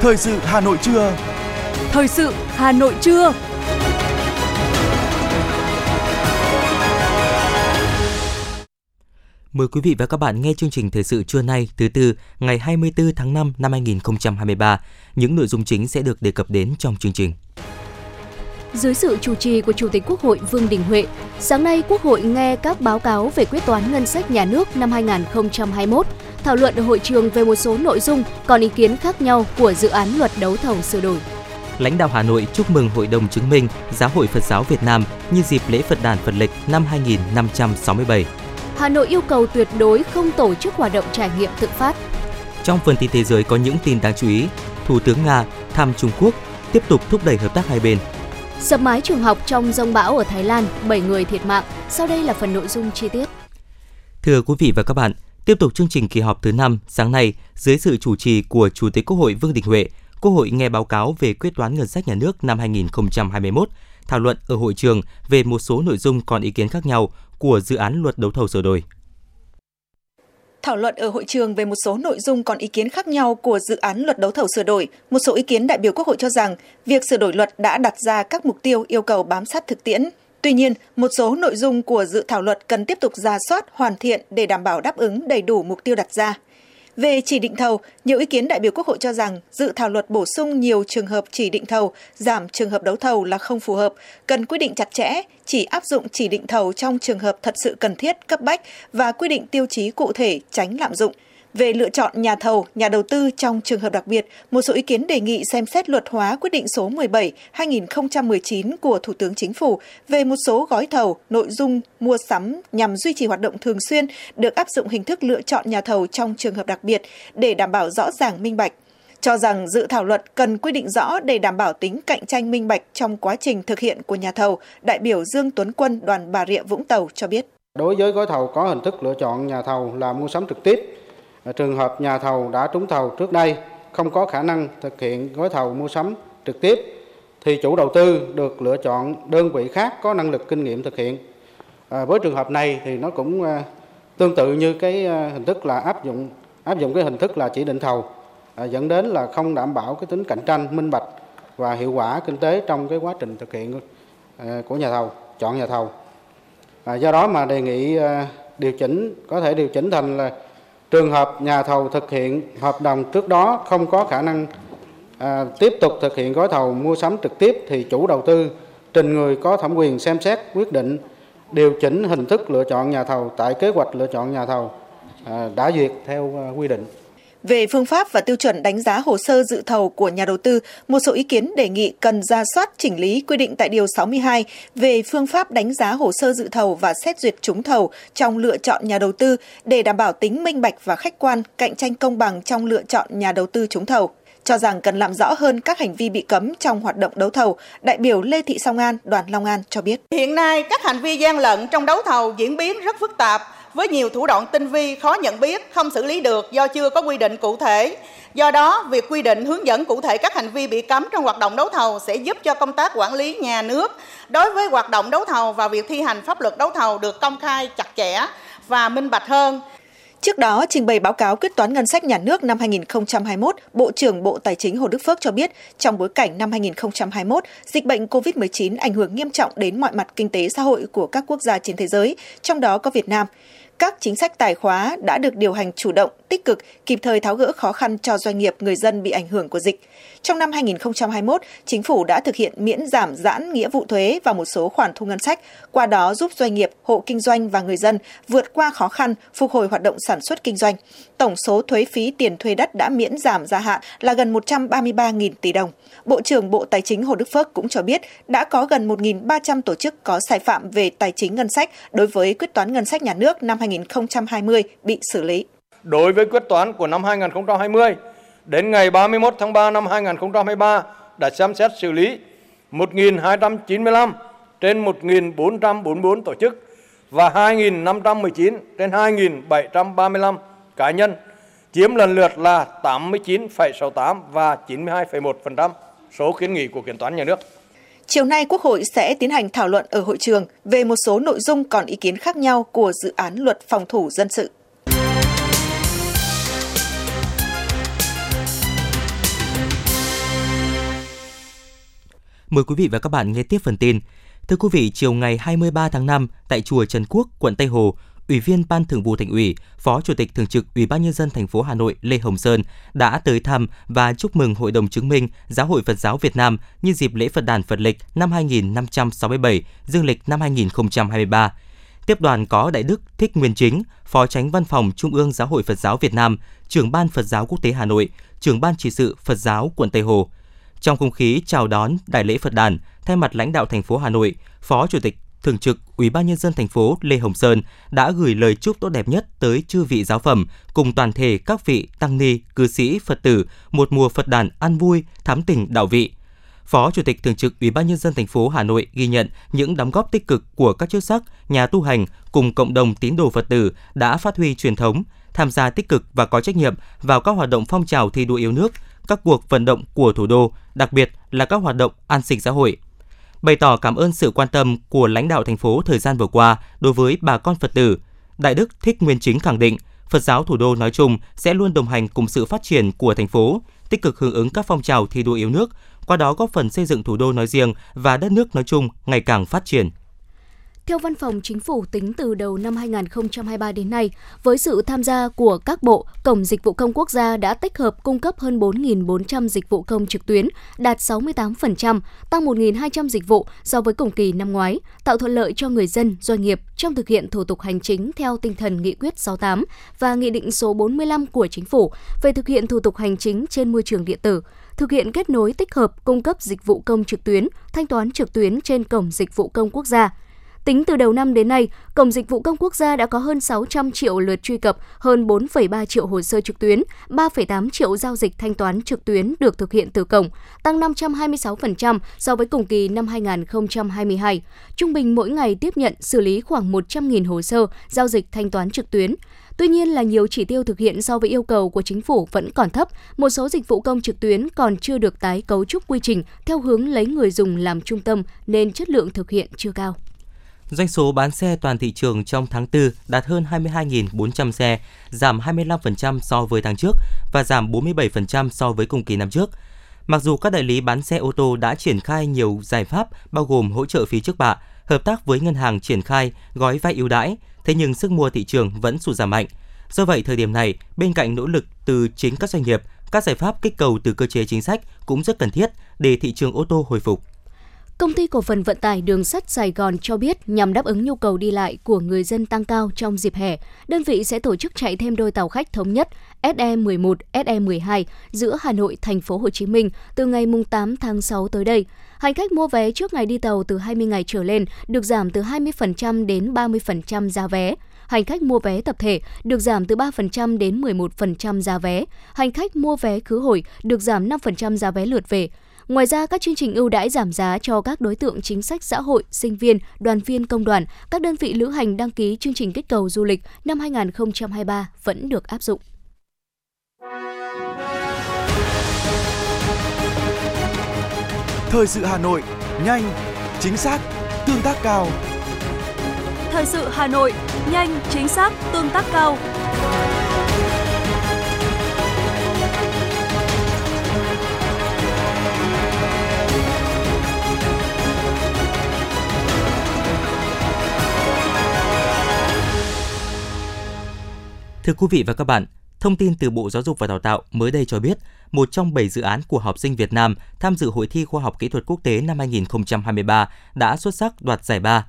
Thời sự Hà Nội trưa. Thời sự Hà Nội trưa. Mời quý vị và các bạn nghe chương trình thời sự trưa nay thứ tư ngày 24 tháng 5 năm 2023. Những nội dung chính sẽ được đề cập đến trong chương trình. Dưới sự chủ trì của Chủ tịch Quốc hội Vương Đình Huệ, sáng nay Quốc hội nghe các báo cáo về quyết toán ngân sách nhà nước năm 2021, thảo luận ở hội trường về một số nội dung còn ý kiến khác nhau của dự án luật đấu thầu sửa đổi. Lãnh đạo Hà Nội chúc mừng Hội đồng chứng minh Giáo hội Phật giáo Việt Nam nhân dịp lễ Phật đản Phật lịch năm 2567. Hà Nội yêu cầu tuyệt đối không tổ chức hoạt động trải nghiệm tự phát. Trong phần tin thế giới có những tin đáng chú ý, Thủ tướng Nga thăm Trung Quốc tiếp tục thúc đẩy hợp tác hai bên. Sập mái trường học trong rông bão ở Thái Lan, 7 người thiệt mạng. Sau đây là phần nội dung chi tiết. Thưa quý vị và các bạn, tiếp tục chương trình kỳ họp thứ 5 sáng nay dưới sự chủ trì của Chủ tịch Quốc hội Vương Đình Huệ, Quốc hội nghe báo cáo về quyết toán ngân sách nhà nước năm 2021, thảo luận ở hội trường về một số nội dung còn ý kiến khác nhau của dự án luật đấu thầu sửa đổi. Thảo luận ở hội trường về một số nội dung còn ý kiến khác nhau của dự án luật đấu thầu sửa đổi, một số ý kiến đại biểu Quốc hội cho rằng việc sửa đổi luật đã đặt ra các mục tiêu yêu cầu bám sát thực tiễn. Tuy nhiên, một số nội dung của dự thảo luật cần tiếp tục ra soát, hoàn thiện để đảm bảo đáp ứng đầy đủ mục tiêu đặt ra. Về chỉ định thầu, nhiều ý kiến đại biểu Quốc hội cho rằng dự thảo luật bổ sung nhiều trường hợp chỉ định thầu, giảm trường hợp đấu thầu là không phù hợp, cần quy định chặt chẽ, chỉ áp dụng chỉ định thầu trong trường hợp thật sự cần thiết, cấp bách và quy định tiêu chí cụ thể tránh lạm dụng. Về lựa chọn nhà thầu, nhà đầu tư trong trường hợp đặc biệt, một số ý kiến đề nghị xem xét luật hóa quyết định số 17-2019 của Thủ tướng Chính phủ về một số gói thầu, nội dung mua sắm nhằm duy trì hoạt động thường xuyên được áp dụng hình thức lựa chọn nhà thầu trong trường hợp đặc biệt để đảm bảo rõ ràng minh bạch cho rằng dự thảo luật cần quy định rõ để đảm bảo tính cạnh tranh minh bạch trong quá trình thực hiện của nhà thầu, đại biểu Dương Tuấn Quân đoàn Bà Rịa Vũng Tàu cho biết. Đối với gói thầu có hình thức lựa chọn nhà thầu là mua sắm trực tiếp, trường hợp nhà thầu đã trúng thầu trước đây không có khả năng thực hiện gói thầu mua sắm trực tiếp thì chủ đầu tư được lựa chọn đơn vị khác có năng lực kinh nghiệm thực hiện. À, với trường hợp này thì nó cũng à, tương tự như cái à, hình thức là áp dụng áp dụng cái hình thức là chỉ định thầu à, dẫn đến là không đảm bảo cái tính cạnh tranh minh bạch và hiệu quả kinh tế trong cái quá trình thực hiện à, của nhà thầu chọn nhà thầu. À, do đó mà đề nghị à, điều chỉnh có thể điều chỉnh thành là trường hợp nhà thầu thực hiện hợp đồng trước đó không có khả năng à, tiếp tục thực hiện gói thầu mua sắm trực tiếp thì chủ đầu tư trình người có thẩm quyền xem xét quyết định điều chỉnh hình thức lựa chọn nhà thầu tại kế hoạch lựa chọn nhà thầu à, đã duyệt theo à, quy định. Về phương pháp và tiêu chuẩn đánh giá hồ sơ dự thầu của nhà đầu tư, một số ý kiến đề nghị cần ra soát chỉnh lý quy định tại Điều 62 về phương pháp đánh giá hồ sơ dự thầu và xét duyệt trúng thầu trong lựa chọn nhà đầu tư để đảm bảo tính minh bạch và khách quan, cạnh tranh công bằng trong lựa chọn nhà đầu tư trúng thầu cho rằng cần làm rõ hơn các hành vi bị cấm trong hoạt động đấu thầu, đại biểu Lê Thị Song An, đoàn Long An cho biết. Hiện nay, các hành vi gian lận trong đấu thầu diễn biến rất phức tạp, với nhiều thủ đoạn tinh vi khó nhận biết, không xử lý được do chưa có quy định cụ thể. Do đó, việc quy định hướng dẫn cụ thể các hành vi bị cấm trong hoạt động đấu thầu sẽ giúp cho công tác quản lý nhà nước đối với hoạt động đấu thầu và việc thi hành pháp luật đấu thầu được công khai chặt chẽ và minh bạch hơn. Trước đó, trình bày báo cáo quyết toán ngân sách nhà nước năm 2021, Bộ trưởng Bộ Tài chính Hồ Đức Phước cho biết, trong bối cảnh năm 2021, dịch bệnh COVID-19 ảnh hưởng nghiêm trọng đến mọi mặt kinh tế xã hội của các quốc gia trên thế giới, trong đó có Việt Nam các chính sách tài khóa đã được điều hành chủ động, tích cực, kịp thời tháo gỡ khó khăn cho doanh nghiệp người dân bị ảnh hưởng của dịch. Trong năm 2021, chính phủ đã thực hiện miễn giảm giãn nghĩa vụ thuế và một số khoản thu ngân sách, qua đó giúp doanh nghiệp, hộ kinh doanh và người dân vượt qua khó khăn, phục hồi hoạt động sản xuất kinh doanh. Tổng số thuế phí tiền thuê đất đã miễn giảm gia hạn là gần 133.000 tỷ đồng. Bộ trưởng Bộ Tài chính Hồ Đức Phước cũng cho biết đã có gần 1.300 tổ chức có sai phạm về tài chính ngân sách đối với quyết toán ngân sách nhà nước năm 2020 bị xử lý. Đối với quyết toán của năm 2020, đến ngày 31 tháng 3 năm 2023 đã xem xét xử lý 1.295 trên 1.444 tổ chức và 2.519 trên 2.735 cá nhân, chiếm lần lượt là 89,68 và 92,1% số kiến nghị của kiểm toán nhà nước. Chiều nay, Quốc hội sẽ tiến hành thảo luận ở hội trường về một số nội dung còn ý kiến khác nhau của dự án luật phòng thủ dân sự. Mời quý vị và các bạn nghe tiếp phần tin. Thưa quý vị, chiều ngày 23 tháng 5, tại chùa Trần Quốc, quận Tây Hồ, Ủy viên Ban Thường vụ Thành ủy, Phó Chủ tịch Thường trực Ủy ban nhân dân thành phố Hà Nội Lê Hồng Sơn đã tới thăm và chúc mừng Hội đồng chứng minh Giáo hội Phật giáo Việt Nam nhân dịp lễ Phật đàn Phật lịch năm 2567, dương lịch năm 2023. Tiếp đoàn có Đại đức Thích Nguyên Chính, Phó Tránh Văn phòng Trung ương Giáo hội Phật giáo Việt Nam, trưởng Ban Phật giáo Quốc tế Hà Nội, trưởng Ban chỉ sự Phật giáo quận Tây Hồ. Trong không khí chào đón đại lễ Phật đàn, thay mặt lãnh đạo thành phố Hà Nội, Phó Chủ tịch Thường trực Ủy ban nhân dân thành phố Lê Hồng Sơn đã gửi lời chúc tốt đẹp nhất tới chư vị giáo phẩm cùng toàn thể các vị tăng ni, cư sĩ, Phật tử một mùa Phật đàn an vui, thắm tình đạo vị. Phó Chủ tịch Thường trực Ủy ban nhân dân thành phố Hà Nội ghi nhận những đóng góp tích cực của các chức sắc, nhà tu hành cùng cộng đồng tín đồ Phật tử đã phát huy truyền thống, tham gia tích cực và có trách nhiệm vào các hoạt động phong trào thi đua yêu nước, các cuộc vận động của thủ đô, đặc biệt là các hoạt động an sinh xã hội. Bày tỏ cảm ơn sự quan tâm của lãnh đạo thành phố thời gian vừa qua đối với bà con Phật tử, Đại đức Thích Nguyên Chính khẳng định Phật giáo thủ đô nói chung sẽ luôn đồng hành cùng sự phát triển của thành phố, tích cực hưởng ứng các phong trào thi đua yêu nước, qua đó góp phần xây dựng thủ đô nói riêng và đất nước nói chung ngày càng phát triển. Theo Văn phòng Chính phủ tính từ đầu năm 2023 đến nay, với sự tham gia của các bộ, Cổng Dịch vụ Công Quốc gia đã tích hợp cung cấp hơn 4.400 dịch vụ công trực tuyến, đạt 68%, tăng 1.200 dịch vụ so với cùng kỳ năm ngoái, tạo thuận lợi cho người dân, doanh nghiệp trong thực hiện thủ tục hành chính theo tinh thần Nghị quyết 68 và Nghị định số 45 của Chính phủ về thực hiện thủ tục hành chính trên môi trường điện tử thực hiện kết nối tích hợp cung cấp dịch vụ công trực tuyến, thanh toán trực tuyến trên cổng dịch vụ công quốc gia. Tính từ đầu năm đến nay, Cổng Dịch vụ Công Quốc gia đã có hơn 600 triệu lượt truy cập, hơn 4,3 triệu hồ sơ trực tuyến, 3,8 triệu giao dịch thanh toán trực tuyến được thực hiện từ cổng, tăng 526% so với cùng kỳ năm 2022. Trung bình mỗi ngày tiếp nhận xử lý khoảng 100.000 hồ sơ giao dịch thanh toán trực tuyến. Tuy nhiên là nhiều chỉ tiêu thực hiện so với yêu cầu của chính phủ vẫn còn thấp, một số dịch vụ công trực tuyến còn chưa được tái cấu trúc quy trình theo hướng lấy người dùng làm trung tâm nên chất lượng thực hiện chưa cao. Doanh số bán xe toàn thị trường trong tháng 4 đạt hơn 22.400 xe, giảm 25% so với tháng trước và giảm 47% so với cùng kỳ năm trước. Mặc dù các đại lý bán xe ô tô đã triển khai nhiều giải pháp bao gồm hỗ trợ phí trước bạ, hợp tác với ngân hàng triển khai gói vay ưu đãi, thế nhưng sức mua thị trường vẫn sụt giảm mạnh. Do vậy, thời điểm này, bên cạnh nỗ lực từ chính các doanh nghiệp, các giải pháp kích cầu từ cơ chế chính sách cũng rất cần thiết để thị trường ô tô hồi phục. Công ty cổ phần vận tải đường sắt Sài Gòn cho biết nhằm đáp ứng nhu cầu đi lại của người dân tăng cao trong dịp hè, đơn vị sẽ tổ chức chạy thêm đôi tàu khách thống nhất SE11, SE12 giữa Hà Nội, thành phố Hồ Chí Minh từ ngày 8 tháng 6 tới đây. Hành khách mua vé trước ngày đi tàu từ 20 ngày trở lên được giảm từ 20% đến 30% giá vé. Hành khách mua vé tập thể được giảm từ 3% đến 11% giá vé. Hành khách mua vé khứ hồi được giảm 5% giá vé lượt về. Ngoài ra, các chương trình ưu đãi giảm giá cho các đối tượng chính sách xã hội, sinh viên, đoàn viên công đoàn, các đơn vị lữ hành đăng ký chương trình kích cầu du lịch năm 2023 vẫn được áp dụng. Thời sự Hà Nội, nhanh, chính xác, tương tác cao. Thời sự Hà Nội, nhanh, chính xác, tương tác cao. Thưa quý vị và các bạn, thông tin từ Bộ Giáo dục và Đào tạo mới đây cho biết, một trong 7 dự án của học sinh Việt Nam tham dự Hội thi Khoa học Kỹ thuật Quốc tế năm 2023 đã xuất sắc đoạt giải ba.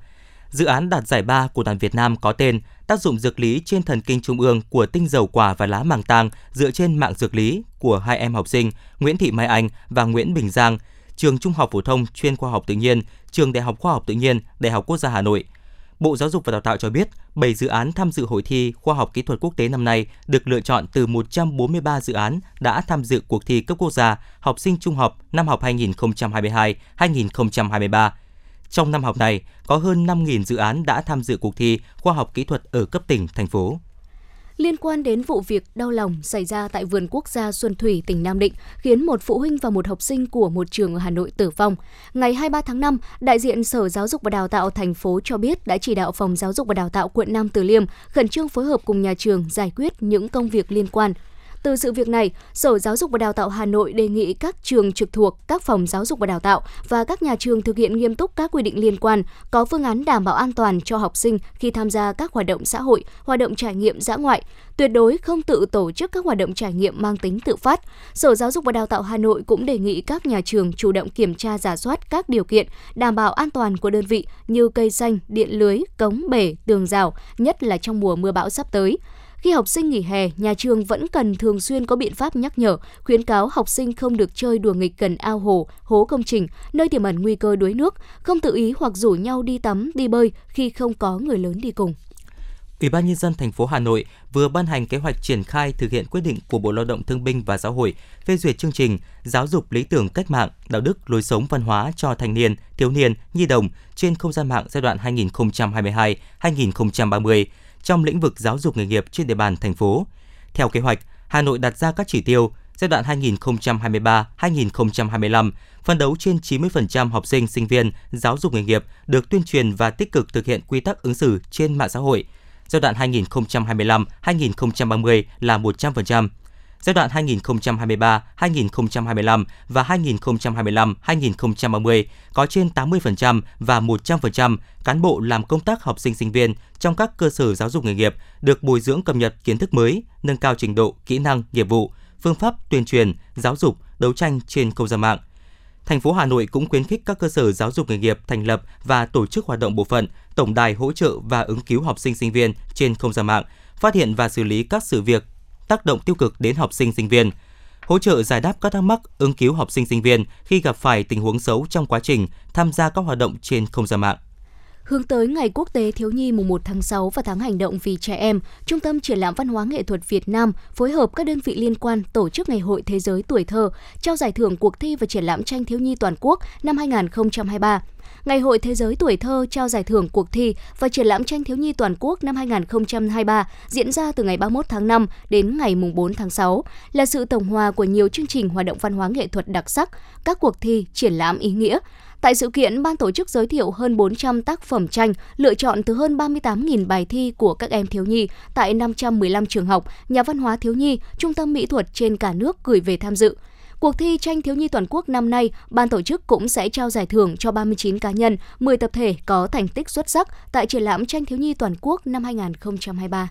Dự án đạt giải ba của đoàn Việt Nam có tên Tác dụng dược lý trên thần kinh trung ương của tinh dầu quả và lá màng tang dựa trên mạng dược lý của hai em học sinh Nguyễn Thị Mai Anh và Nguyễn Bình Giang, trường Trung học phổ thông chuyên khoa học tự nhiên, trường Đại học Khoa học tự nhiên, Đại học Quốc gia Hà Nội – Bộ Giáo dục và Đào tạo cho biết, 7 dự án tham dự hội thi khoa học kỹ thuật quốc tế năm nay được lựa chọn từ 143 dự án đã tham dự cuộc thi cấp quốc gia học sinh trung học năm học 2022-2023. Trong năm học này, có hơn 5.000 dự án đã tham dự cuộc thi khoa học kỹ thuật ở cấp tỉnh, thành phố liên quan đến vụ việc đau lòng xảy ra tại vườn quốc gia Xuân Thủy, tỉnh Nam Định, khiến một phụ huynh và một học sinh của một trường ở Hà Nội tử vong. Ngày 23 tháng 5, đại diện Sở Giáo dục và Đào tạo thành phố cho biết đã chỉ đạo Phòng Giáo dục và Đào tạo quận Nam Từ Liêm khẩn trương phối hợp cùng nhà trường giải quyết những công việc liên quan. Từ sự việc này, Sở Giáo dục và Đào tạo Hà Nội đề nghị các trường trực thuộc, các phòng giáo dục và đào tạo và các nhà trường thực hiện nghiêm túc các quy định liên quan, có phương án đảm bảo an toàn cho học sinh khi tham gia các hoạt động xã hội, hoạt động trải nghiệm dã ngoại, tuyệt đối không tự tổ chức các hoạt động trải nghiệm mang tính tự phát. Sở Giáo dục và Đào tạo Hà Nội cũng đề nghị các nhà trường chủ động kiểm tra giả soát các điều kiện đảm bảo an toàn của đơn vị như cây xanh, điện lưới, cống bể, tường rào, nhất là trong mùa mưa bão sắp tới. Khi học sinh nghỉ hè, nhà trường vẫn cần thường xuyên có biện pháp nhắc nhở, khuyến cáo học sinh không được chơi đùa nghịch gần ao hồ, hố công trình, nơi tiềm ẩn nguy cơ đuối nước, không tự ý hoặc rủ nhau đi tắm, đi bơi khi không có người lớn đi cùng. Ủy ban nhân dân thành phố Hà Nội vừa ban hành kế hoạch triển khai thực hiện quyết định của Bộ Lao động Thương binh và Xã hội phê duyệt chương trình giáo dục lý tưởng cách mạng, đạo đức, lối sống văn hóa cho thanh niên, thiếu niên, nhi đồng trên không gian mạng giai đoạn 2022-2030 trong lĩnh vực giáo dục nghề nghiệp trên địa bàn thành phố. Theo kế hoạch, Hà Nội đặt ra các chỉ tiêu giai đoạn 2023-2025, phân đấu trên 90% học sinh, sinh viên giáo dục nghề nghiệp được tuyên truyền và tích cực thực hiện quy tắc ứng xử trên mạng xã hội. Giai đoạn 2025-2030 là 100%. Giai đoạn 2023-2025 và 2025-2030 có trên 80% và 100% cán bộ làm công tác học sinh sinh viên trong các cơ sở giáo dục nghề nghiệp được bồi dưỡng cập nhật kiến thức mới, nâng cao trình độ, kỹ năng, nghiệp vụ, phương pháp tuyên truyền, giáo dục, đấu tranh trên không gian mạng. Thành phố Hà Nội cũng khuyến khích các cơ sở giáo dục nghề nghiệp thành lập và tổ chức hoạt động bộ phận, tổng đài hỗ trợ và ứng cứu học sinh sinh viên trên không gian mạng, phát hiện và xử lý các sự việc tác động tiêu cực đến học sinh sinh viên, hỗ trợ giải đáp các thắc mắc, ứng cứu học sinh sinh viên khi gặp phải tình huống xấu trong quá trình tham gia các hoạt động trên không gian mạng. Hướng tới Ngày Quốc tế Thiếu nhi mùng 1 tháng 6 và tháng hành động vì trẻ em, Trung tâm Triển lãm Văn hóa Nghệ thuật Việt Nam phối hợp các đơn vị liên quan tổ chức Ngày hội Thế giới tuổi thơ, trao giải thưởng cuộc thi và triển lãm tranh thiếu nhi toàn quốc năm 2023. Ngày hội Thế giới tuổi thơ trao giải thưởng cuộc thi và triển lãm tranh thiếu nhi toàn quốc năm 2023 diễn ra từ ngày 31 tháng 5 đến ngày 4 tháng 6, là sự tổng hòa của nhiều chương trình hoạt động văn hóa nghệ thuật đặc sắc, các cuộc thi, triển lãm ý nghĩa, Tại sự kiện, ban tổ chức giới thiệu hơn 400 tác phẩm tranh lựa chọn từ hơn 38.000 bài thi của các em thiếu nhi tại 515 trường học, nhà văn hóa thiếu nhi, trung tâm mỹ thuật trên cả nước gửi về tham dự. Cuộc thi tranh thiếu nhi toàn quốc năm nay, ban tổ chức cũng sẽ trao giải thưởng cho 39 cá nhân, 10 tập thể có thành tích xuất sắc tại triển lãm tranh thiếu nhi toàn quốc năm 2023.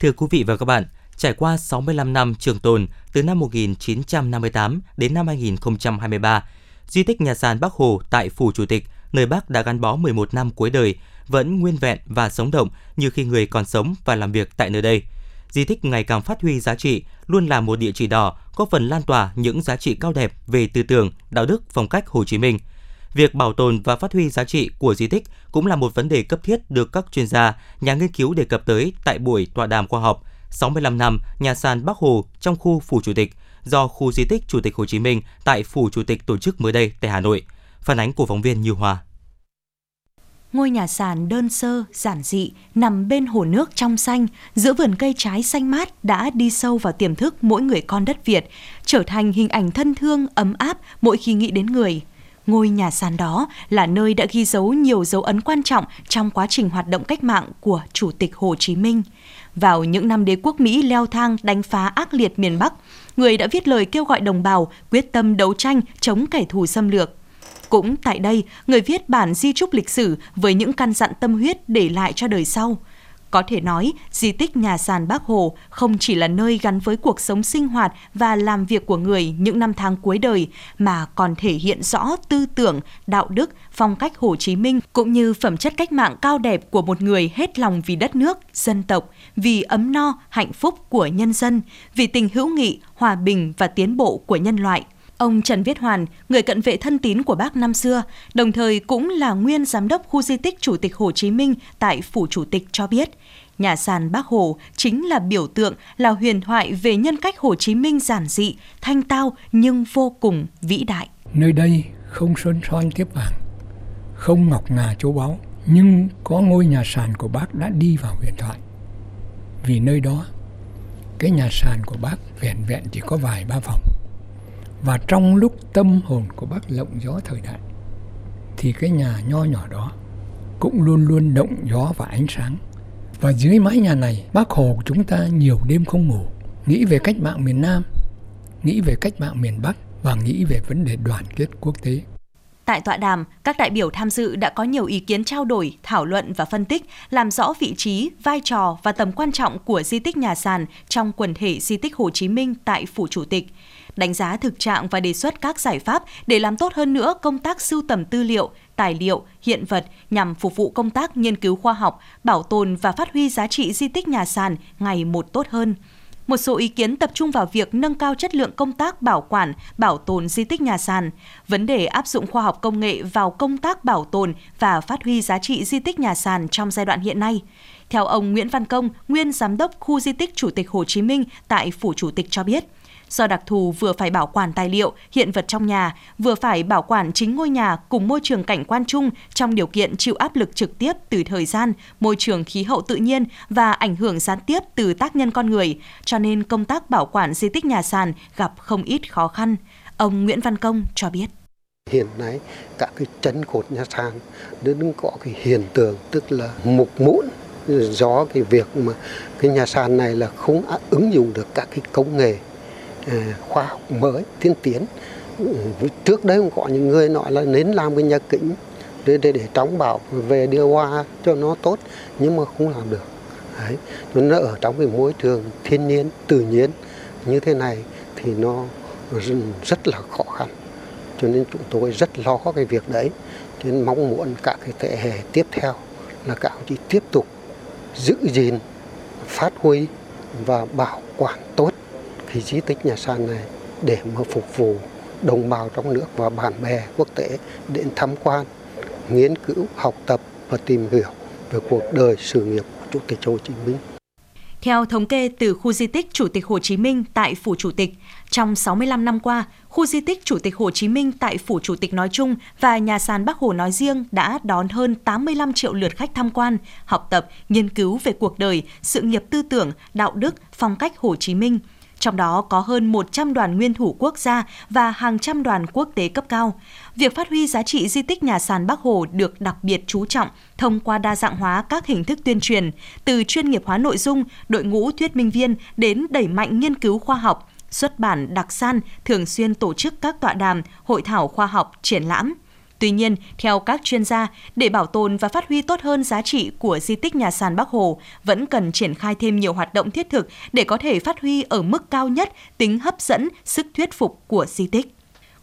Thưa quý vị và các bạn, trải qua 65 năm trường tồn từ năm 1958 đến năm 2023, di tích nhà sàn Bắc Hồ tại Phủ Chủ tịch, nơi Bác đã gắn bó 11 năm cuối đời, vẫn nguyên vẹn và sống động như khi người còn sống và làm việc tại nơi đây. Di tích ngày càng phát huy giá trị, luôn là một địa chỉ đỏ, có phần lan tỏa những giá trị cao đẹp về tư tưởng, đạo đức, phong cách Hồ Chí Minh. Việc bảo tồn và phát huy giá trị của di tích cũng là một vấn đề cấp thiết được các chuyên gia, nhà nghiên cứu đề cập tới tại buổi tọa đàm khoa học 65 năm nhà sàn Bắc Hồ trong khu Phủ Chủ tịch do khu di tích Chủ tịch Hồ Chí Minh tại Phủ Chủ tịch tổ chức mới đây tại Hà Nội. Phản ánh của phóng viên Như Hoa. Ngôi nhà sàn đơn sơ, giản dị, nằm bên hồ nước trong xanh, giữa vườn cây trái xanh mát đã đi sâu vào tiềm thức mỗi người con đất Việt, trở thành hình ảnh thân thương, ấm áp mỗi khi nghĩ đến người. Ngôi nhà sàn đó là nơi đã ghi dấu nhiều dấu ấn quan trọng trong quá trình hoạt động cách mạng của Chủ tịch Hồ Chí Minh. Vào những năm đế quốc Mỹ leo thang đánh phá ác liệt miền Bắc, người đã viết lời kêu gọi đồng bào quyết tâm đấu tranh chống kẻ thù xâm lược. Cũng tại đây, người viết bản di trúc lịch sử với những căn dặn tâm huyết để lại cho đời sau. Có thể nói, di tích nhà sàn Bác Hồ không chỉ là nơi gắn với cuộc sống sinh hoạt và làm việc của người những năm tháng cuối đời, mà còn thể hiện rõ tư tưởng, đạo đức, phong cách Hồ Chí Minh cũng như phẩm chất cách mạng cao đẹp của một người hết lòng vì đất nước, dân tộc, vì ấm no, hạnh phúc của nhân dân, vì tình hữu nghị, hòa bình và tiến bộ của nhân loại. Ông Trần Viết Hoàn, người cận vệ thân tín của bác năm xưa, đồng thời cũng là nguyên giám đốc khu di tích Chủ tịch Hồ Chí Minh tại Phủ Chủ tịch cho biết, nhà sàn Bác Hồ chính là biểu tượng, là huyền thoại về nhân cách Hồ Chí Minh giản dị, thanh tao nhưng vô cùng vĩ đại. Nơi đây không sơn son tiếp vàng, không ngọc ngà châu báu, nhưng có ngôi nhà sàn của bác đã đi vào huyền thoại. Vì nơi đó, cái nhà sàn của bác vẹn vẹn chỉ có vài ba phòng và trong lúc tâm hồn của bác lộng gió thời đại thì cái nhà nho nhỏ đó cũng luôn luôn động gió và ánh sáng và dưới mái nhà này bác hồ của chúng ta nhiều đêm không ngủ nghĩ về cách mạng miền Nam, nghĩ về cách mạng miền Bắc và nghĩ về vấn đề đoàn kết quốc tế. Tại tọa đàm, các đại biểu tham dự đã có nhiều ý kiến trao đổi, thảo luận và phân tích, làm rõ vị trí, vai trò và tầm quan trọng của di tích nhà sàn trong quần thể di tích Hồ Chí Minh tại Phủ Chủ tịch đánh giá thực trạng và đề xuất các giải pháp để làm tốt hơn nữa công tác sưu tầm tư liệu, tài liệu, hiện vật nhằm phục vụ công tác nghiên cứu khoa học, bảo tồn và phát huy giá trị di tích nhà sàn ngày một tốt hơn. Một số ý kiến tập trung vào việc nâng cao chất lượng công tác bảo quản, bảo tồn di tích nhà sàn, vấn đề áp dụng khoa học công nghệ vào công tác bảo tồn và phát huy giá trị di tích nhà sàn trong giai đoạn hiện nay. Theo ông Nguyễn Văn Công, nguyên giám đốc khu di tích Chủ tịch Hồ Chí Minh tại Phủ Chủ tịch cho biết, do đặc thù vừa phải bảo quản tài liệu, hiện vật trong nhà, vừa phải bảo quản chính ngôi nhà cùng môi trường cảnh quan chung trong điều kiện chịu áp lực trực tiếp từ thời gian, môi trường khí hậu tự nhiên và ảnh hưởng gián tiếp từ tác nhân con người, cho nên công tác bảo quản di tích nhà sàn gặp không ít khó khăn. Ông Nguyễn Văn Công cho biết hiện nay các cái chân cột nhà sàn đứng có cái hiện tượng tức là mục mũn do cái việc mà cái nhà sàn này là không ứng dụng được các cái công nghệ Ờ, khoa học mới tiên tiến. Ừ, trước đấy cũng có những người nói là nên làm cái nhà kính để để, để trống bảo về đưa hoa cho nó tốt nhưng mà không làm được. Đấy nó ở trong cái môi trường thiên nhiên tự nhiên như thế này thì nó rất là khó khăn. Cho nên chúng tôi rất lo cái việc đấy. Cho nên mong muốn các cái thế hệ tiếp theo là các ông chí tiếp tục giữ gìn phát huy và bảo quản tốt cái di tích nhà sàn này để mà phục vụ đồng bào trong nước và bạn bè quốc tế đến tham quan, nghiên cứu, học tập và tìm hiểu về cuộc đời sự nghiệp của Chủ tịch Hồ Chí Minh. Theo thống kê từ khu di tích Chủ tịch Hồ Chí Minh tại Phủ Chủ tịch, trong 65 năm qua, khu di tích Chủ tịch Hồ Chí Minh tại Phủ Chủ tịch nói chung và nhà sàn Bắc Hồ nói riêng đã đón hơn 85 triệu lượt khách tham quan, học tập, nghiên cứu về cuộc đời, sự nghiệp tư tưởng, đạo đức, phong cách Hồ Chí Minh – trong đó có hơn 100 đoàn nguyên thủ quốc gia và hàng trăm đoàn quốc tế cấp cao. Việc phát huy giá trị di tích nhà sàn Bắc Hồ được đặc biệt chú trọng thông qua đa dạng hóa các hình thức tuyên truyền, từ chuyên nghiệp hóa nội dung, đội ngũ thuyết minh viên đến đẩy mạnh nghiên cứu khoa học, xuất bản đặc san, thường xuyên tổ chức các tọa đàm, hội thảo khoa học, triển lãm – Tuy nhiên, theo các chuyên gia, để bảo tồn và phát huy tốt hơn giá trị của di tích nhà sàn Bắc Hồ, vẫn cần triển khai thêm nhiều hoạt động thiết thực để có thể phát huy ở mức cao nhất tính hấp dẫn, sức thuyết phục của di tích.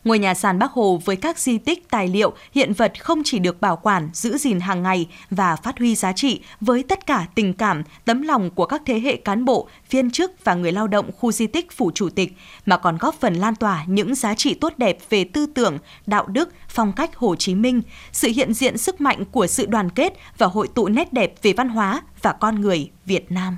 Ngôi nhà sàn Bắc Hồ với các di tích, tài liệu, hiện vật không chỉ được bảo quản, giữ gìn hàng ngày và phát huy giá trị với tất cả tình cảm, tấm lòng của các thế hệ cán bộ, viên chức và người lao động khu di tích Phủ Chủ tịch, mà còn góp phần lan tỏa những giá trị tốt đẹp về tư tưởng, đạo đức, phong cách Hồ Chí Minh, sự hiện diện sức mạnh của sự đoàn kết và hội tụ nét đẹp về văn hóa và con người Việt Nam.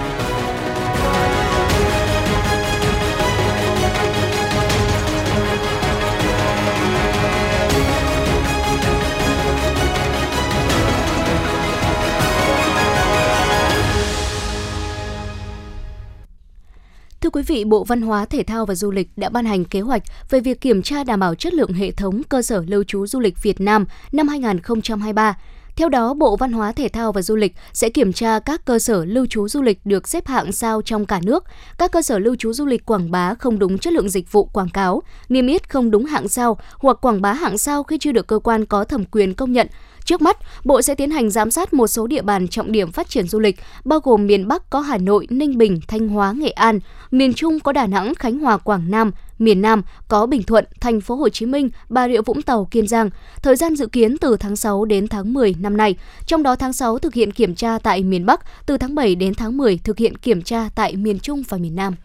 Thưa quý vị, Bộ Văn hóa, Thể thao và Du lịch đã ban hành kế hoạch về việc kiểm tra đảm bảo chất lượng hệ thống cơ sở lưu trú du lịch Việt Nam năm 2023. Theo đó, Bộ Văn hóa Thể thao và Du lịch sẽ kiểm tra các cơ sở lưu trú du lịch được xếp hạng sao trong cả nước, các cơ sở lưu trú du lịch quảng bá không đúng chất lượng dịch vụ quảng cáo, niêm yết không đúng hạng sao hoặc quảng bá hạng sao khi chưa được cơ quan có thẩm quyền công nhận Trước mắt, Bộ sẽ tiến hành giám sát một số địa bàn trọng điểm phát triển du lịch, bao gồm miền Bắc có Hà Nội, Ninh Bình, Thanh Hóa, Nghệ An, miền Trung có Đà Nẵng, Khánh Hòa, Quảng Nam, miền Nam có Bình Thuận, Thành phố Hồ Chí Minh, Bà Rịa Vũng Tàu, Kiên Giang. Thời gian dự kiến từ tháng 6 đến tháng 10 năm nay. Trong đó tháng 6 thực hiện kiểm tra tại miền Bắc, từ tháng 7 đến tháng 10 thực hiện kiểm tra tại miền Trung và miền Nam.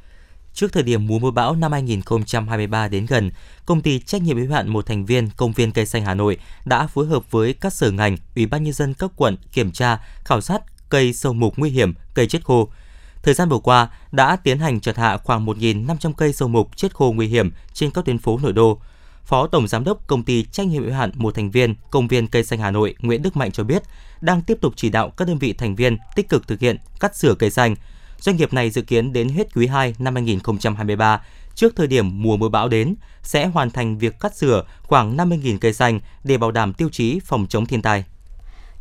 Trước thời điểm mùa mưa bão năm 2023 đến gần, công ty trách nhiệm hữu hạn một thành viên công viên cây xanh Hà Nội đã phối hợp với các sở ngành, ủy ban nhân dân các quận kiểm tra, khảo sát cây sâu mục nguy hiểm, cây chết khô. Thời gian vừa qua đã tiến hành chặt hạ khoảng 1.500 cây sâu mục chết khô nguy hiểm trên các tuyến phố nội đô. Phó Tổng Giám đốc Công ty trách nhiệm hữu hạn một thành viên Công viên Cây Xanh Hà Nội Nguyễn Đức Mạnh cho biết, đang tiếp tục chỉ đạo các đơn vị thành viên tích cực thực hiện cắt sửa cây xanh, doanh nghiệp này dự kiến đến hết quý 2 năm 2023, trước thời điểm mùa mưa bão đến, sẽ hoàn thành việc cắt sửa khoảng 50.000 cây xanh để bảo đảm tiêu chí phòng chống thiên tai.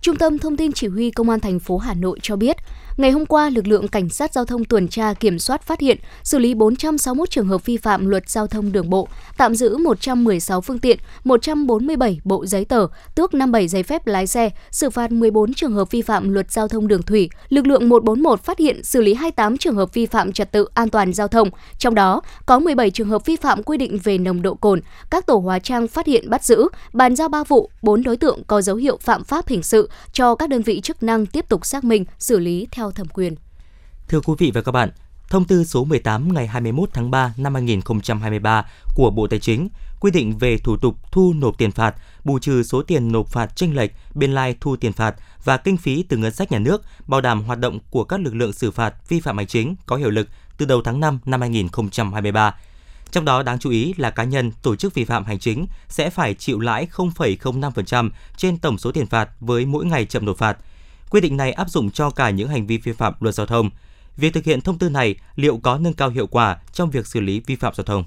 Trung tâm Thông tin Chỉ huy Công an thành phố Hà Nội cho biết, ngày hôm qua, lực lượng cảnh sát giao thông tuần tra kiểm soát phát hiện, xử lý 461 trường hợp vi phạm luật giao thông đường bộ, tạm giữ 116 phương tiện, 147 bộ giấy tờ, tước 57 giấy phép lái xe, xử phạt 14 trường hợp vi phạm luật giao thông đường thủy. Lực lượng 141 phát hiện xử lý 28 trường hợp vi phạm trật tự an toàn giao thông, trong đó có 17 trường hợp vi phạm quy định về nồng độ cồn. Các tổ hóa trang phát hiện bắt giữ, bàn giao 3 vụ, 4 đối tượng có dấu hiệu phạm pháp hình sự cho các đơn vị chức năng tiếp tục xác minh, xử lý theo thẩm quyền. Thưa quý vị và các bạn, Thông tư số 18 ngày 21 tháng 3 năm 2023 của Bộ Tài chính quy định về thủ tục thu nộp tiền phạt, bù trừ số tiền nộp phạt chênh lệch, biên lai thu tiền phạt và kinh phí từ ngân sách nhà nước, bảo đảm hoạt động của các lực lượng xử phạt vi phạm hành chính có hiệu lực từ đầu tháng 5 năm 2023. Trong đó đáng chú ý là cá nhân, tổ chức vi phạm hành chính sẽ phải chịu lãi 0,05% trên tổng số tiền phạt với mỗi ngày chậm nộp phạt. Quy định này áp dụng cho cả những hành vi vi phạm luật giao thông. Việc thực hiện thông tư này liệu có nâng cao hiệu quả trong việc xử lý vi phạm giao thông?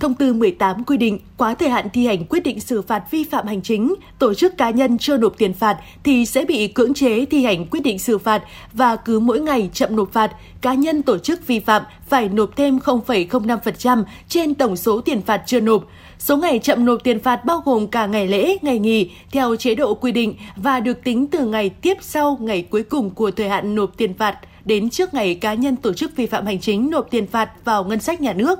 Thông tư 18 quy định quá thời hạn thi hành quyết định xử phạt vi phạm hành chính, tổ chức cá nhân chưa nộp tiền phạt thì sẽ bị cưỡng chế thi hành quyết định xử phạt và cứ mỗi ngày chậm nộp phạt, cá nhân tổ chức vi phạm phải nộp thêm 0,05% trên tổng số tiền phạt chưa nộp. Số ngày chậm nộp tiền phạt bao gồm cả ngày lễ, ngày nghỉ theo chế độ quy định và được tính từ ngày tiếp sau ngày cuối cùng của thời hạn nộp tiền phạt đến trước ngày cá nhân tổ chức vi phạm hành chính nộp tiền phạt vào ngân sách nhà nước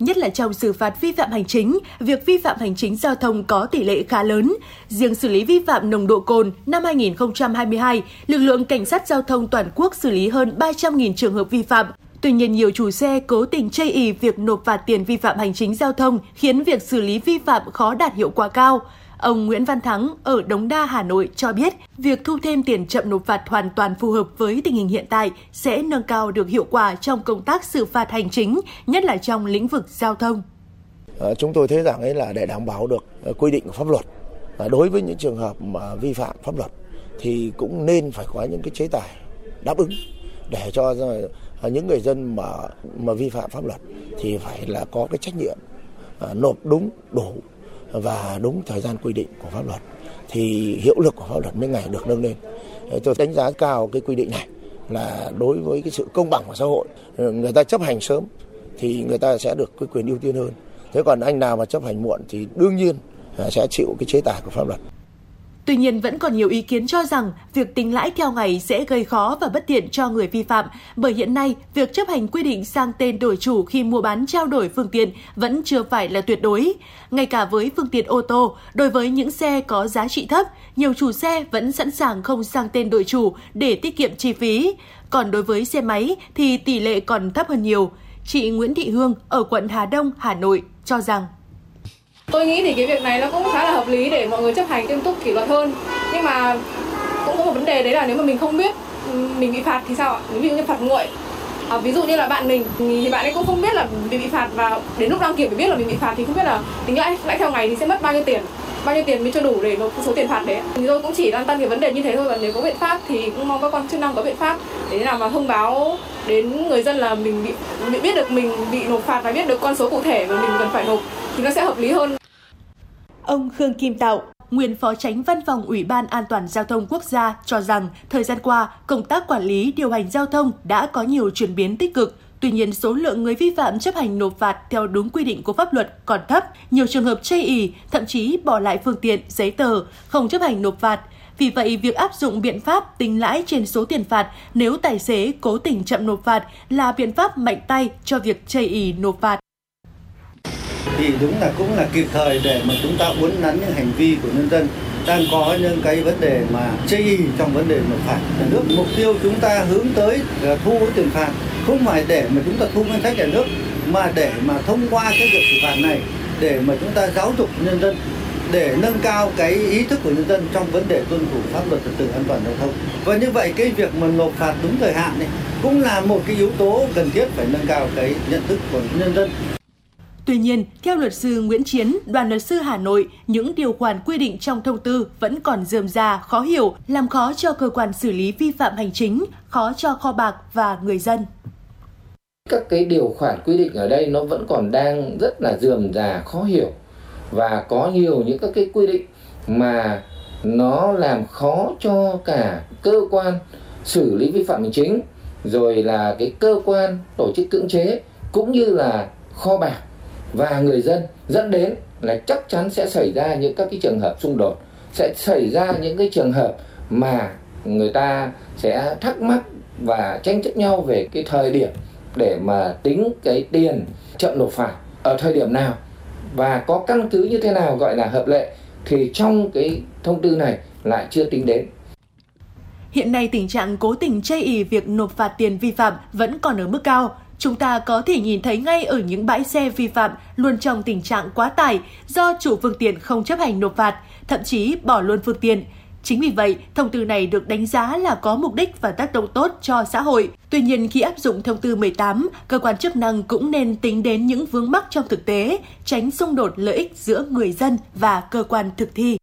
nhất là trong xử phạt vi phạm hành chính, việc vi phạm hành chính giao thông có tỷ lệ khá lớn. Riêng xử lý vi phạm nồng độ cồn năm 2022, lực lượng cảnh sát giao thông toàn quốc xử lý hơn 300.000 trường hợp vi phạm. Tuy nhiên, nhiều chủ xe cố tình chây ý việc nộp phạt tiền vi phạm hành chính giao thông khiến việc xử lý vi phạm khó đạt hiệu quả cao. Ông Nguyễn Văn Thắng ở Đống Đa, Hà Nội cho biết, việc thu thêm tiền chậm nộp phạt hoàn toàn phù hợp với tình hình hiện tại sẽ nâng cao được hiệu quả trong công tác xử phạt hành chính, nhất là trong lĩnh vực giao thông. Ờ, chúng tôi thấy rằng ấy là để đảm bảo được ờ, quy định của pháp luật đối với những trường hợp mà vi phạm pháp luật thì cũng nên phải có những cái chế tài đáp ứng để cho những người dân mà mà vi phạm pháp luật thì phải là có cái trách nhiệm à, nộp đúng, đủ và đúng thời gian quy định của pháp luật thì hiệu lực của pháp luật mới ngày được nâng lên. Tôi đánh giá cao cái quy định này là đối với cái sự công bằng của xã hội ừ, người ta chấp hành sớm thì người ta sẽ được cái quyền ưu tiên hơn. Thế còn anh nào mà chấp hành muộn thì đương nhiên sẽ chịu cái chế tài của pháp luật. Tuy nhiên vẫn còn nhiều ý kiến cho rằng việc tính lãi theo ngày sẽ gây khó và bất tiện cho người vi phạm, bởi hiện nay việc chấp hành quy định sang tên đổi chủ khi mua bán trao đổi phương tiện vẫn chưa phải là tuyệt đối. Ngay cả với phương tiện ô tô, đối với những xe có giá trị thấp, nhiều chủ xe vẫn sẵn sàng không sang tên đổi chủ để tiết kiệm chi phí. Còn đối với xe máy thì tỷ lệ còn thấp hơn nhiều. Chị Nguyễn Thị Hương ở quận Hà Đông, Hà Nội cho rằng Tôi nghĩ thì cái việc này nó cũng khá là hợp lý để mọi người chấp hành nghiêm túc kỷ luật hơn. Nhưng mà cũng có một vấn đề đấy là nếu mà mình không biết mình bị phạt thì sao ạ? Ví dụ như phạt nguội. À, ví dụ như là bạn mình thì bạn ấy cũng không biết là bị bị phạt và đến lúc đăng kiểm thì biết là mình bị phạt thì không biết là tính lãi lãi theo ngày thì sẽ mất bao nhiêu tiền bao nhiêu tiền mới cho đủ để nộp số tiền phạt đấy thì tôi cũng chỉ đang tăng cái vấn đề như thế thôi và nếu có biện pháp thì cũng mong các quan chức năng có biện pháp để nào mà thông báo đến người dân là mình bị, bị biết được mình bị nộp phạt và biết được con số cụ thể mà mình cần phải nộp thì nó sẽ hợp lý hơn Ông Khương Kim Tạo, nguyên phó tránh văn phòng Ủy ban An toàn giao thông quốc gia cho rằng thời gian qua, công tác quản lý điều hành giao thông đã có nhiều chuyển biến tích cực. Tuy nhiên, số lượng người vi phạm chấp hành nộp phạt theo đúng quy định của pháp luật còn thấp, nhiều trường hợp chây ý, thậm chí bỏ lại phương tiện, giấy tờ, không chấp hành nộp phạt. Vì vậy, việc áp dụng biện pháp tính lãi trên số tiền phạt nếu tài xế cố tình chậm nộp phạt là biện pháp mạnh tay cho việc chây ý nộp phạt thì đúng là cũng là kịp thời để mà chúng ta uốn nắn những hành vi của nhân dân đang có những cái vấn đề mà chê y trong vấn đề nộp phạt. Nhà nước, mục tiêu chúng ta hướng tới là thu cái tiền phạt, không phải để mà chúng ta thu ngân sách nhà nước, mà để mà thông qua cái việc xử phạt này để mà chúng ta giáo dục nhân dân, để nâng cao cái ý thức của nhân dân trong vấn đề tuân thủ pháp luật trật tự an toàn giao thông. Và như vậy cái việc mà nộp phạt đúng thời hạn này cũng là một cái yếu tố cần thiết phải nâng cao cái nhận thức của nhân dân. Tuy nhiên, theo luật sư Nguyễn Chiến, đoàn luật sư Hà Nội, những điều khoản quy định trong thông tư vẫn còn dườm già, khó hiểu, làm khó cho cơ quan xử lý vi phạm hành chính, khó cho kho bạc và người dân. Các cái điều khoản quy định ở đây nó vẫn còn đang rất là dườm già, khó hiểu và có nhiều những các cái quy định mà nó làm khó cho cả cơ quan xử lý vi phạm hành chính rồi là cái cơ quan tổ chức cưỡng chế cũng như là kho bạc và người dân dẫn đến là chắc chắn sẽ xảy ra những các cái trường hợp xung đột, sẽ xảy ra những cái trường hợp mà người ta sẽ thắc mắc và tranh chấp nhau về cái thời điểm để mà tính cái tiền chậm nộp phạt ở thời điểm nào và có căn cứ như thế nào gọi là hợp lệ thì trong cái thông tư này lại chưa tính đến. Hiện nay tình trạng cố tình chây ý việc nộp phạt tiền vi phạm vẫn còn ở mức cao. Chúng ta có thể nhìn thấy ngay ở những bãi xe vi phạm luôn trong tình trạng quá tải do chủ phương tiện không chấp hành nộp phạt, thậm chí bỏ luôn phương tiện. Chính vì vậy, thông tư này được đánh giá là có mục đích và tác động tốt cho xã hội. Tuy nhiên, khi áp dụng thông tư 18, cơ quan chức năng cũng nên tính đến những vướng mắc trong thực tế, tránh xung đột lợi ích giữa người dân và cơ quan thực thi.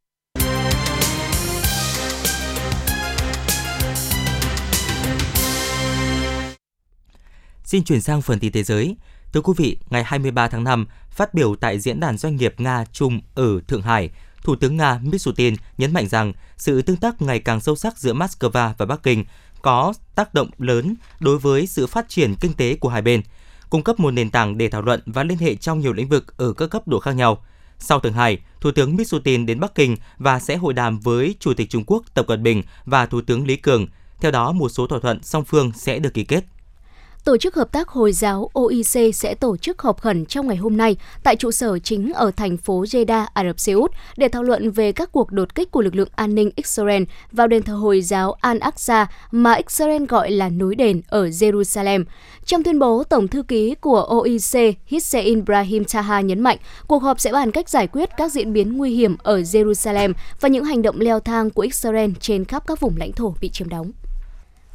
Xin chuyển sang phần tin thế giới. Thưa quý vị, ngày 23 tháng 5, phát biểu tại Diễn đàn Doanh nghiệp Nga-Trung ở Thượng Hải, Thủ tướng Nga Mishutin nhấn mạnh rằng sự tương tác ngày càng sâu sắc giữa Moscow và Bắc Kinh có tác động lớn đối với sự phát triển kinh tế của hai bên, cung cấp một nền tảng để thảo luận và liên hệ trong nhiều lĩnh vực ở các cấp độ khác nhau. Sau Thượng Hải, Thủ tướng Mishutin đến Bắc Kinh và sẽ hội đàm với Chủ tịch Trung Quốc Tập Cận Bình và Thủ tướng Lý Cường. Theo đó, một số thỏa thuận song phương sẽ được ký kết. Tổ chức Hợp tác Hồi giáo OIC sẽ tổ chức họp khẩn trong ngày hôm nay tại trụ sở chính ở thành phố Jeddah, Ả Rập Xê Út để thảo luận về các cuộc đột kích của lực lượng an ninh Israel vào đền thờ Hồi giáo Al-Aqsa mà Israel gọi là núi đền ở Jerusalem. Trong tuyên bố, Tổng thư ký của OIC Hussein Ibrahim Taha nhấn mạnh cuộc họp sẽ bàn cách giải quyết các diễn biến nguy hiểm ở Jerusalem và những hành động leo thang của Israel trên khắp các vùng lãnh thổ bị chiếm đóng.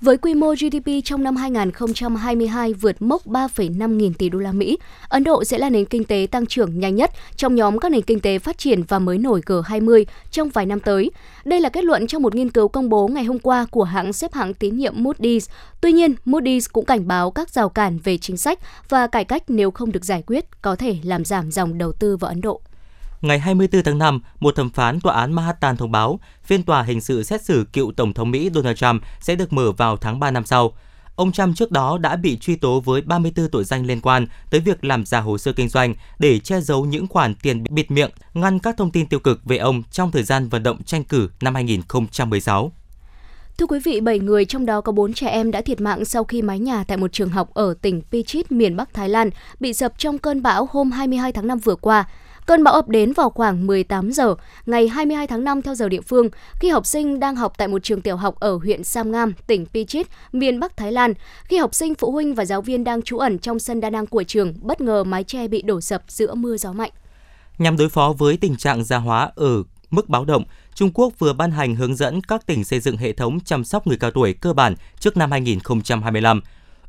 Với quy mô GDP trong năm 2022 vượt mốc 3,5 nghìn tỷ đô la Mỹ, Ấn Độ sẽ là nền kinh tế tăng trưởng nhanh nhất trong nhóm các nền kinh tế phát triển và mới nổi G20 trong vài năm tới. Đây là kết luận trong một nghiên cứu công bố ngày hôm qua của hãng xếp hạng tín nhiệm Moody's. Tuy nhiên, Moody's cũng cảnh báo các rào cản về chính sách và cải cách nếu không được giải quyết có thể làm giảm dòng đầu tư vào Ấn Độ ngày 24 tháng 5, một thẩm phán tòa án Manhattan thông báo phiên tòa hình sự xét xử cựu Tổng thống Mỹ Donald Trump sẽ được mở vào tháng 3 năm sau. Ông Trump trước đó đã bị truy tố với 34 tội danh liên quan tới việc làm giả hồ sơ kinh doanh để che giấu những khoản tiền bịt miệng, ngăn các thông tin tiêu cực về ông trong thời gian vận động tranh cử năm 2016. Thưa quý vị, 7 người trong đó có 4 trẻ em đã thiệt mạng sau khi mái nhà tại một trường học ở tỉnh Pichit, miền Bắc Thái Lan bị sập trong cơn bão hôm 22 tháng 5 vừa qua. Cơn bão ập đến vào khoảng 18 giờ ngày 22 tháng 5 theo giờ địa phương khi học sinh đang học tại một trường tiểu học ở huyện Sam Ngam, tỉnh Pichit, miền Bắc Thái Lan. Khi học sinh, phụ huynh và giáo viên đang trú ẩn trong sân đa năng của trường, bất ngờ mái che bị đổ sập giữa mưa gió mạnh. Nhằm đối phó với tình trạng gia hóa ở mức báo động, Trung Quốc vừa ban hành hướng dẫn các tỉnh xây dựng hệ thống chăm sóc người cao tuổi cơ bản trước năm 2025.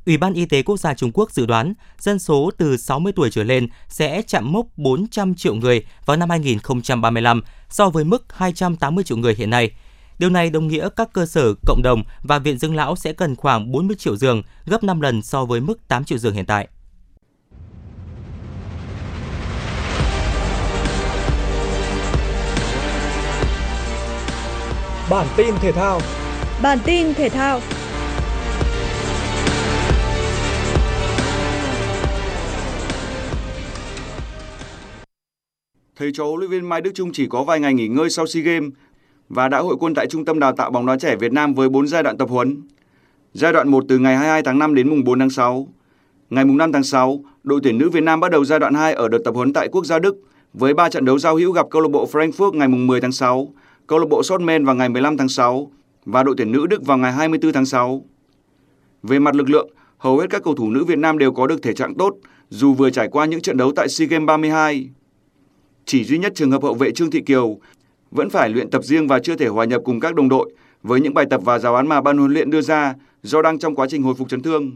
Ủy ban Y tế Quốc gia Trung Quốc dự đoán dân số từ 60 tuổi trở lên sẽ chạm mốc 400 triệu người vào năm 2035 so với mức 280 triệu người hiện nay. Điều này đồng nghĩa các cơ sở, cộng đồng và viện dưỡng lão sẽ cần khoảng 40 triệu giường, gấp 5 lần so với mức 8 triệu giường hiện tại. Bản tin thể thao Bản tin thể thao thầy trò huấn luyện viên Mai Đức Trung chỉ có vài ngày nghỉ ngơi sau SEA Games và đã hội quân tại Trung tâm Đào tạo bóng đá trẻ Việt Nam với 4 giai đoạn tập huấn. Giai đoạn 1 từ ngày 22 tháng 5 đến mùng 4 tháng 6. Ngày mùng 5 tháng 6, đội tuyển nữ Việt Nam bắt đầu giai đoạn 2 ở đợt tập huấn tại Quốc gia Đức với 3 trận đấu giao hữu gặp câu lạc bộ Frankfurt ngày mùng 10 tháng 6, câu lạc bộ Sotmen vào ngày 15 tháng 6 và đội tuyển nữ Đức vào ngày 24 tháng 6. Về mặt lực lượng, hầu hết các cầu thủ nữ Việt Nam đều có được thể trạng tốt dù vừa trải qua những trận đấu tại SEA Games 32. Chỉ duy nhất trường hợp hậu vệ Trương Thị Kiều vẫn phải luyện tập riêng và chưa thể hòa nhập cùng các đồng đội với những bài tập và giáo án mà ban huấn luyện đưa ra do đang trong quá trình hồi phục chấn thương.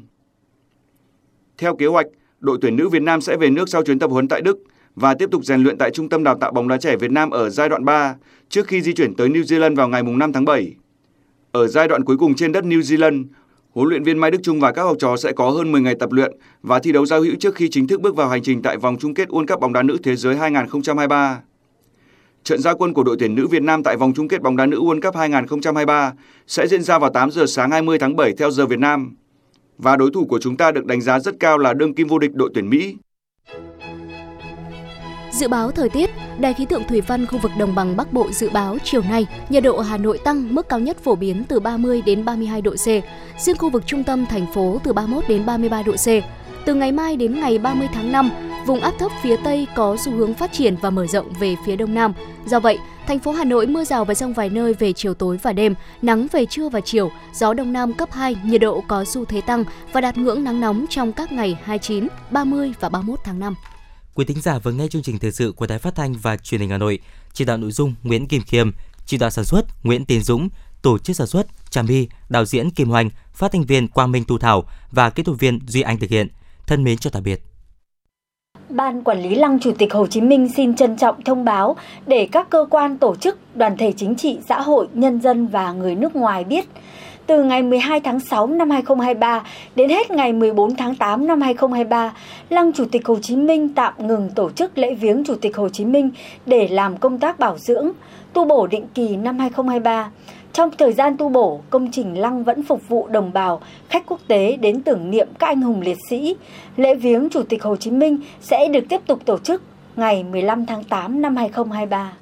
Theo kế hoạch, đội tuyển nữ Việt Nam sẽ về nước sau chuyến tập huấn tại Đức và tiếp tục rèn luyện tại Trung tâm Đào tạo bóng đá trẻ Việt Nam ở giai đoạn 3 trước khi di chuyển tới New Zealand vào ngày 5 tháng 7. Ở giai đoạn cuối cùng trên đất New Zealand, huấn luyện viên Mai Đức Trung và các học trò sẽ có hơn 10 ngày tập luyện và thi đấu giao hữu trước khi chính thức bước vào hành trình tại vòng chung kết World Cup bóng đá nữ thế giới 2023. Trận gia quân của đội tuyển nữ Việt Nam tại vòng chung kết bóng đá nữ World Cup 2023 sẽ diễn ra vào 8 giờ sáng 20 tháng 7 theo giờ Việt Nam. Và đối thủ của chúng ta được đánh giá rất cao là đương kim vô địch đội tuyển Mỹ. Dự báo thời tiết, Đài khí tượng thủy văn khu vực đồng bằng Bắc Bộ dự báo chiều nay nhiệt độ Hà Nội tăng mức cao nhất phổ biến từ 30 đến 32 độ C, riêng khu vực trung tâm thành phố từ 31 đến 33 độ C. Từ ngày mai đến ngày 30 tháng 5, vùng áp thấp phía Tây có xu hướng phát triển và mở rộng về phía Đông Nam. Do vậy, thành phố Hà Nội mưa rào và rông vài nơi về chiều tối và đêm, nắng về trưa và chiều, gió Đông Nam cấp 2, nhiệt độ có xu thế tăng và đạt ngưỡng nắng nóng trong các ngày 29, 30 và 31 tháng 5. Quý thính giả vừa nghe chương trình thời sự của Đài Phát thanh và Truyền hình Hà Nội. Chỉ đạo nội dung Nguyễn Kim Khiêm, chỉ đạo sản xuất Nguyễn Tiến Dũng, tổ chức sản xuất Trà My, đạo diễn Kim Hoành, phát thanh viên Quang Minh Tu Thảo và kỹ thuật viên Duy Anh thực hiện. Thân mến chào tạm biệt. Ban Quản lý Lăng Chủ tịch Hồ Chí Minh xin trân trọng thông báo để các cơ quan tổ chức, đoàn thể chính trị, xã hội, nhân dân và người nước ngoài biết từ ngày 12 tháng 6 năm 2023 đến hết ngày 14 tháng 8 năm 2023, Lăng Chủ tịch Hồ Chí Minh tạm ngừng tổ chức lễ viếng Chủ tịch Hồ Chí Minh để làm công tác bảo dưỡng, tu bổ định kỳ năm 2023. Trong thời gian tu bổ, công trình lăng vẫn phục vụ đồng bào, khách quốc tế đến tưởng niệm các anh hùng liệt sĩ. Lễ viếng Chủ tịch Hồ Chí Minh sẽ được tiếp tục tổ chức ngày 15 tháng 8 năm 2023.